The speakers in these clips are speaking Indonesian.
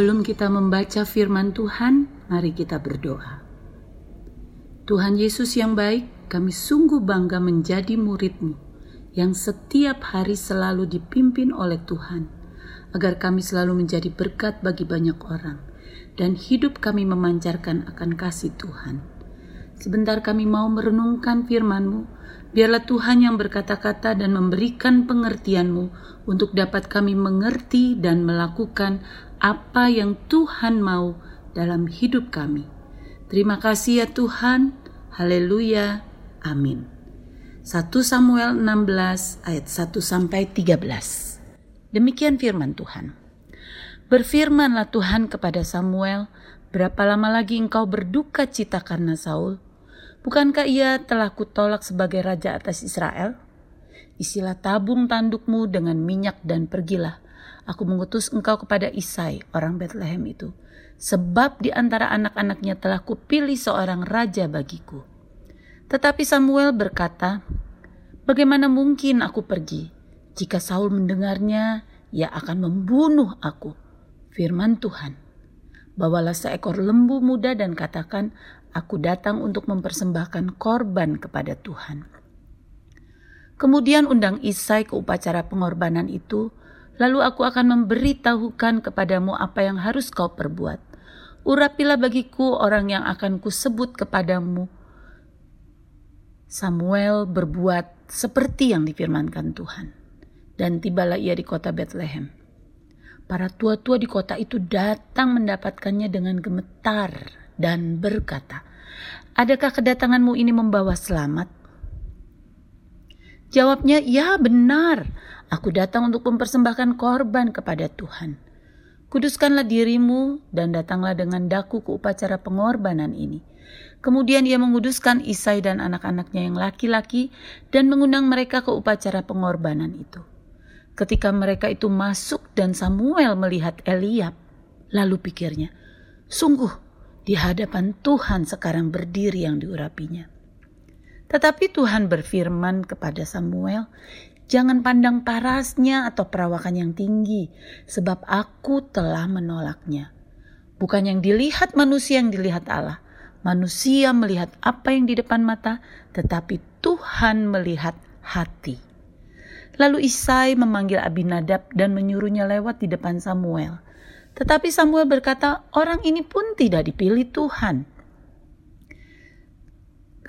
Sebelum kita membaca firman Tuhan, mari kita berdoa. Tuhan Yesus yang baik, kami sungguh bangga menjadi murid-Mu yang setiap hari selalu dipimpin oleh Tuhan, agar kami selalu menjadi berkat bagi banyak orang, dan hidup kami memancarkan akan kasih Tuhan. Sebentar kami mau merenungkan firman-Mu, biarlah Tuhan yang berkata-kata dan memberikan pengertian-Mu untuk dapat kami mengerti dan melakukan apa yang Tuhan mau dalam hidup kami. Terima kasih ya Tuhan. Haleluya. Amin. 1 Samuel 16 ayat 1 sampai 13. Demikian firman Tuhan. Berfirmanlah Tuhan kepada Samuel, berapa lama lagi engkau berduka cita karena Saul? Bukankah ia telah kutolak sebagai raja atas Israel? Isilah tabung tandukmu dengan minyak dan pergilah aku mengutus engkau kepada Isai, orang Bethlehem itu. Sebab di antara anak-anaknya telah kupilih seorang raja bagiku. Tetapi Samuel berkata, Bagaimana mungkin aku pergi? Jika Saul mendengarnya, ia akan membunuh aku. Firman Tuhan, bawalah seekor lembu muda dan katakan, aku datang untuk mempersembahkan korban kepada Tuhan. Kemudian undang Isai ke upacara pengorbanan itu, Lalu aku akan memberitahukan kepadamu apa yang harus kau perbuat. Urapilah bagiku orang yang akan kusebut kepadamu. Samuel berbuat seperti yang difirmankan Tuhan. Dan tibalah ia di kota Bethlehem. Para tua-tua di kota itu datang mendapatkannya dengan gemetar dan berkata, Adakah kedatanganmu ini membawa selamat? Jawabnya, ya benar. Aku datang untuk mempersembahkan korban kepada Tuhan. Kuduskanlah dirimu dan datanglah dengan daku ke upacara pengorbanan ini. Kemudian ia menguduskan Isai dan anak-anaknya yang laki-laki dan mengundang mereka ke upacara pengorbanan itu. Ketika mereka itu masuk dan Samuel melihat Eliab, lalu pikirnya, sungguh di hadapan Tuhan sekarang berdiri yang diurapinya. Tetapi Tuhan berfirman kepada Samuel, Jangan pandang parasnya atau perawakan yang tinggi, sebab aku telah menolaknya. Bukan yang dilihat manusia yang dilihat Allah. Manusia melihat apa yang di depan mata, tetapi Tuhan melihat hati. Lalu Isai memanggil Abinadab dan menyuruhnya lewat di depan Samuel. Tetapi Samuel berkata, orang ini pun tidak dipilih Tuhan.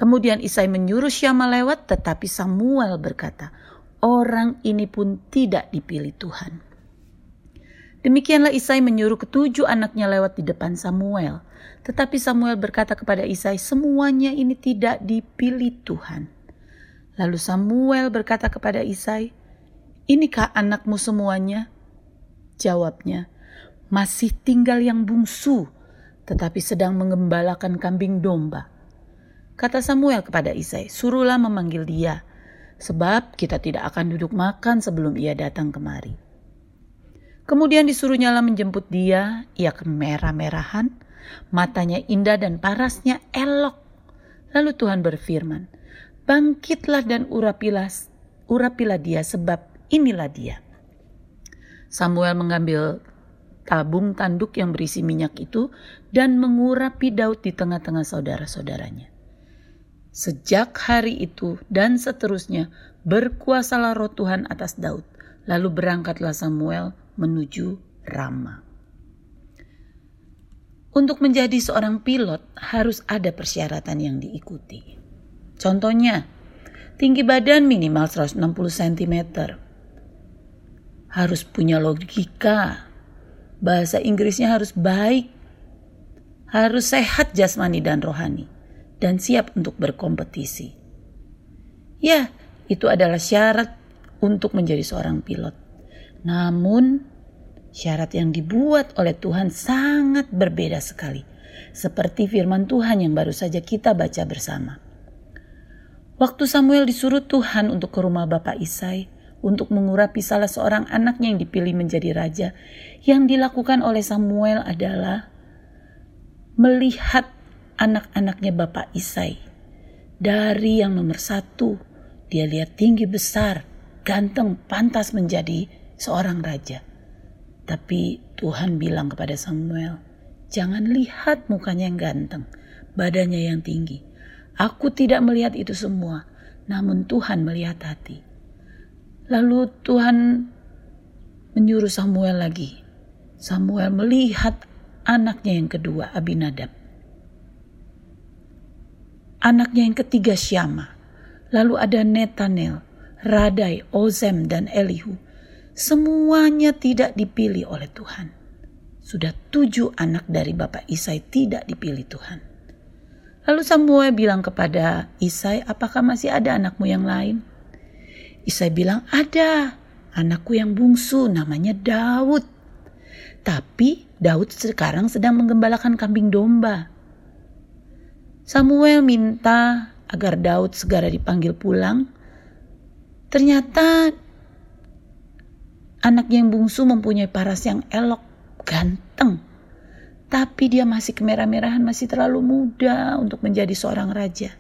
Kemudian Isai menyuruh Syama lewat, tetapi Samuel berkata, orang ini pun tidak dipilih Tuhan. Demikianlah Isai menyuruh ketujuh anaknya lewat di depan Samuel. Tetapi Samuel berkata kepada Isai, semuanya ini tidak dipilih Tuhan. Lalu Samuel berkata kepada Isai, inikah anakmu semuanya? Jawabnya, masih tinggal yang bungsu, tetapi sedang mengembalakan kambing domba. Kata Samuel kepada Isai, suruhlah memanggil dia sebab kita tidak akan duduk makan sebelum ia datang kemari. Kemudian disuruh nyala menjemput dia, ia kemerah-merahan, matanya indah dan parasnya elok. Lalu Tuhan berfirman, bangkitlah dan urapilah, urapilah dia sebab inilah dia. Samuel mengambil tabung tanduk yang berisi minyak itu dan mengurapi Daud di tengah-tengah saudara-saudaranya. Sejak hari itu dan seterusnya berkuasalah roh Tuhan atas Daud. Lalu berangkatlah Samuel menuju Rama. Untuk menjadi seorang pilot harus ada persyaratan yang diikuti. Contohnya, tinggi badan minimal 160 cm. Harus punya logika. Bahasa Inggrisnya harus baik. Harus sehat jasmani dan rohani dan siap untuk berkompetisi. Ya, itu adalah syarat untuk menjadi seorang pilot. Namun, syarat yang dibuat oleh Tuhan sangat berbeda sekali, seperti firman Tuhan yang baru saja kita baca bersama. Waktu Samuel disuruh Tuhan untuk ke rumah Bapak Isai untuk mengurapi salah seorang anaknya yang dipilih menjadi raja, yang dilakukan oleh Samuel adalah melihat anak-anaknya Bapak Isai. Dari yang nomor satu, dia lihat tinggi besar, ganteng, pantas menjadi seorang raja. Tapi Tuhan bilang kepada Samuel, "Jangan lihat mukanya yang ganteng, badannya yang tinggi. Aku tidak melihat itu semua, namun Tuhan melihat hati." Lalu Tuhan menyuruh Samuel lagi. Samuel melihat anaknya yang kedua, Abinadab. Anaknya yang ketiga, Syama. Lalu ada Netanel, Radai, Ozem, dan Elihu. Semuanya tidak dipilih oleh Tuhan. Sudah tujuh anak dari Bapak Isai tidak dipilih Tuhan. Lalu Samuel bilang kepada Isai, apakah masih ada anakmu yang lain? Isai bilang, ada. Anakku yang bungsu namanya Daud. Tapi Daud sekarang sedang menggembalakan kambing domba. Samuel minta agar Daud segera dipanggil pulang. Ternyata anak yang bungsu mempunyai paras yang elok, ganteng. Tapi dia masih kemerah-merahan, masih terlalu muda untuk menjadi seorang raja.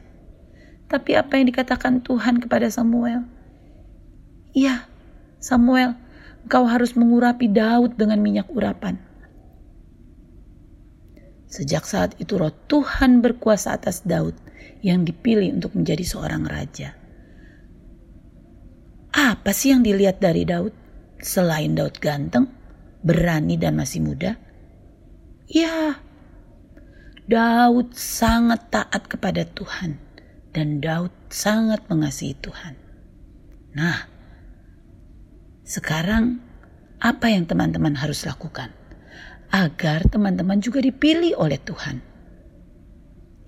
Tapi apa yang dikatakan Tuhan kepada Samuel? Iya, Samuel, engkau harus mengurapi Daud dengan minyak urapan. Sejak saat itu roh Tuhan berkuasa atas Daud yang dipilih untuk menjadi seorang raja. Apa sih yang dilihat dari Daud? Selain Daud ganteng, berani dan masih muda? Ya, Daud sangat taat kepada Tuhan dan Daud sangat mengasihi Tuhan. Nah, sekarang apa yang teman-teman harus lakukan? Agar teman-teman juga dipilih oleh Tuhan.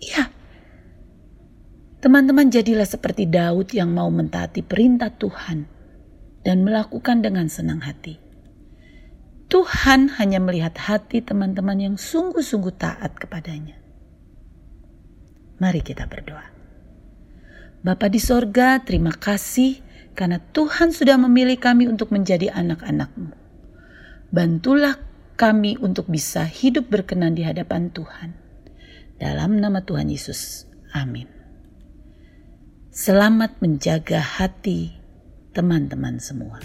Ya, teman-teman jadilah seperti Daud yang mau mentaati perintah Tuhan dan melakukan dengan senang hati. Tuhan hanya melihat hati teman-teman yang sungguh-sungguh taat kepadanya. Mari kita berdoa. Bapa di sorga, terima kasih karena Tuhan sudah memilih kami untuk menjadi anak-anakmu. Bantulah kami untuk bisa hidup berkenan di hadapan Tuhan. Dalam nama Tuhan Yesus, amin. Selamat menjaga hati teman-teman semua.